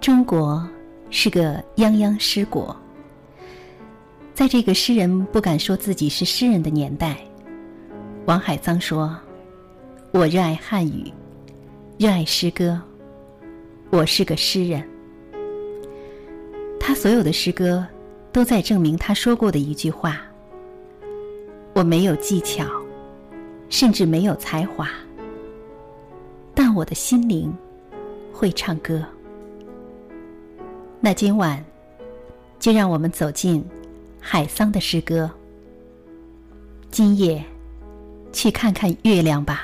中国是个泱泱诗国，在这个诗人不敢说自己是诗人的年代，王海桑说：“我热爱汉语，热爱诗歌，我是个诗人。”他所有的诗歌都在证明他说过的一句话：“我没有技巧，甚至没有才华，但我的心灵会唱歌。”那今晚，就让我们走进海桑的诗歌。今夜，去看看月亮吧。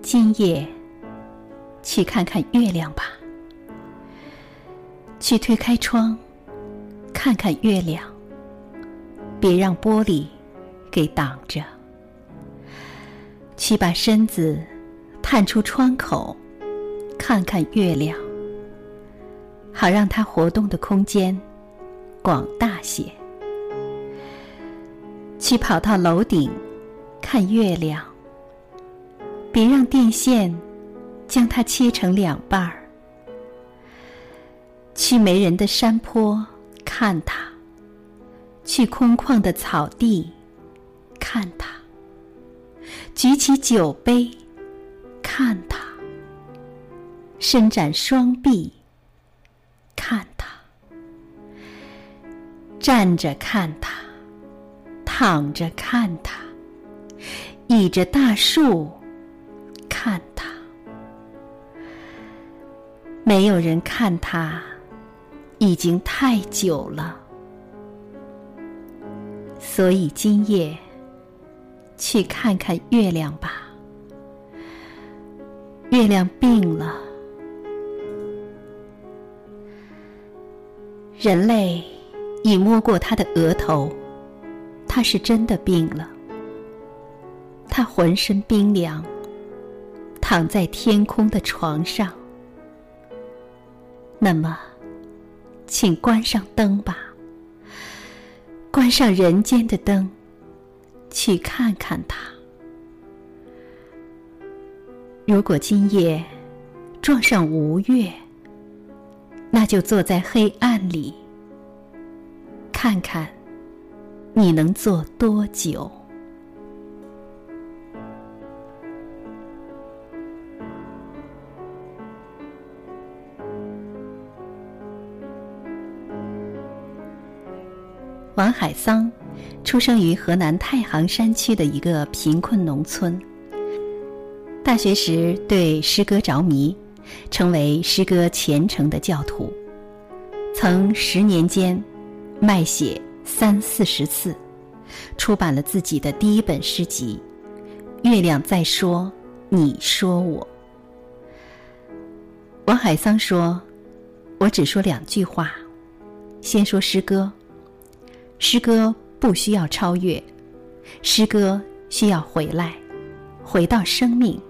今夜，去看看月亮吧。去推开窗，看看月亮。别让玻璃给挡着。去把身子探出窗口，看看月亮，好让它活动的空间广大些。去跑到楼顶看月亮，别让电线将它切成两半儿。去没人的山坡看它，去空旷的草地看它，举起酒杯看它，伸展双臂看它，站着看它，躺着看它，倚着大树看它，没有人看它。已经太久了，所以今夜去看看月亮吧。月亮病了，人类已摸过他的额头，他是真的病了。他浑身冰凉，躺在天空的床上。那么。请关上灯吧，关上人间的灯，去看看他。如果今夜撞上吴越，那就坐在黑暗里，看看你能坐多久。王海桑出生于河南太行山区的一个贫困农村。大学时对诗歌着迷，成为诗歌虔诚的教徒，曾十年间卖写三四十次，出版了自己的第一本诗集《月亮在说，你说我》。王海桑说：“我只说两句话，先说诗歌。”诗歌不需要超越，诗歌需要回来，回到生命，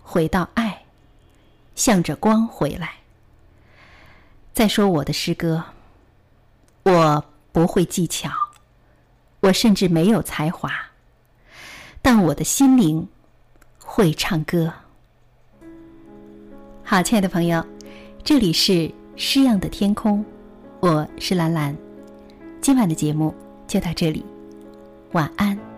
回到爱，向着光回来。再说我的诗歌，我不会技巧，我甚至没有才华，但我的心灵会唱歌。好，亲爱的朋友，这里是诗样的天空，我是兰兰。今晚的节目就到这里，晚安。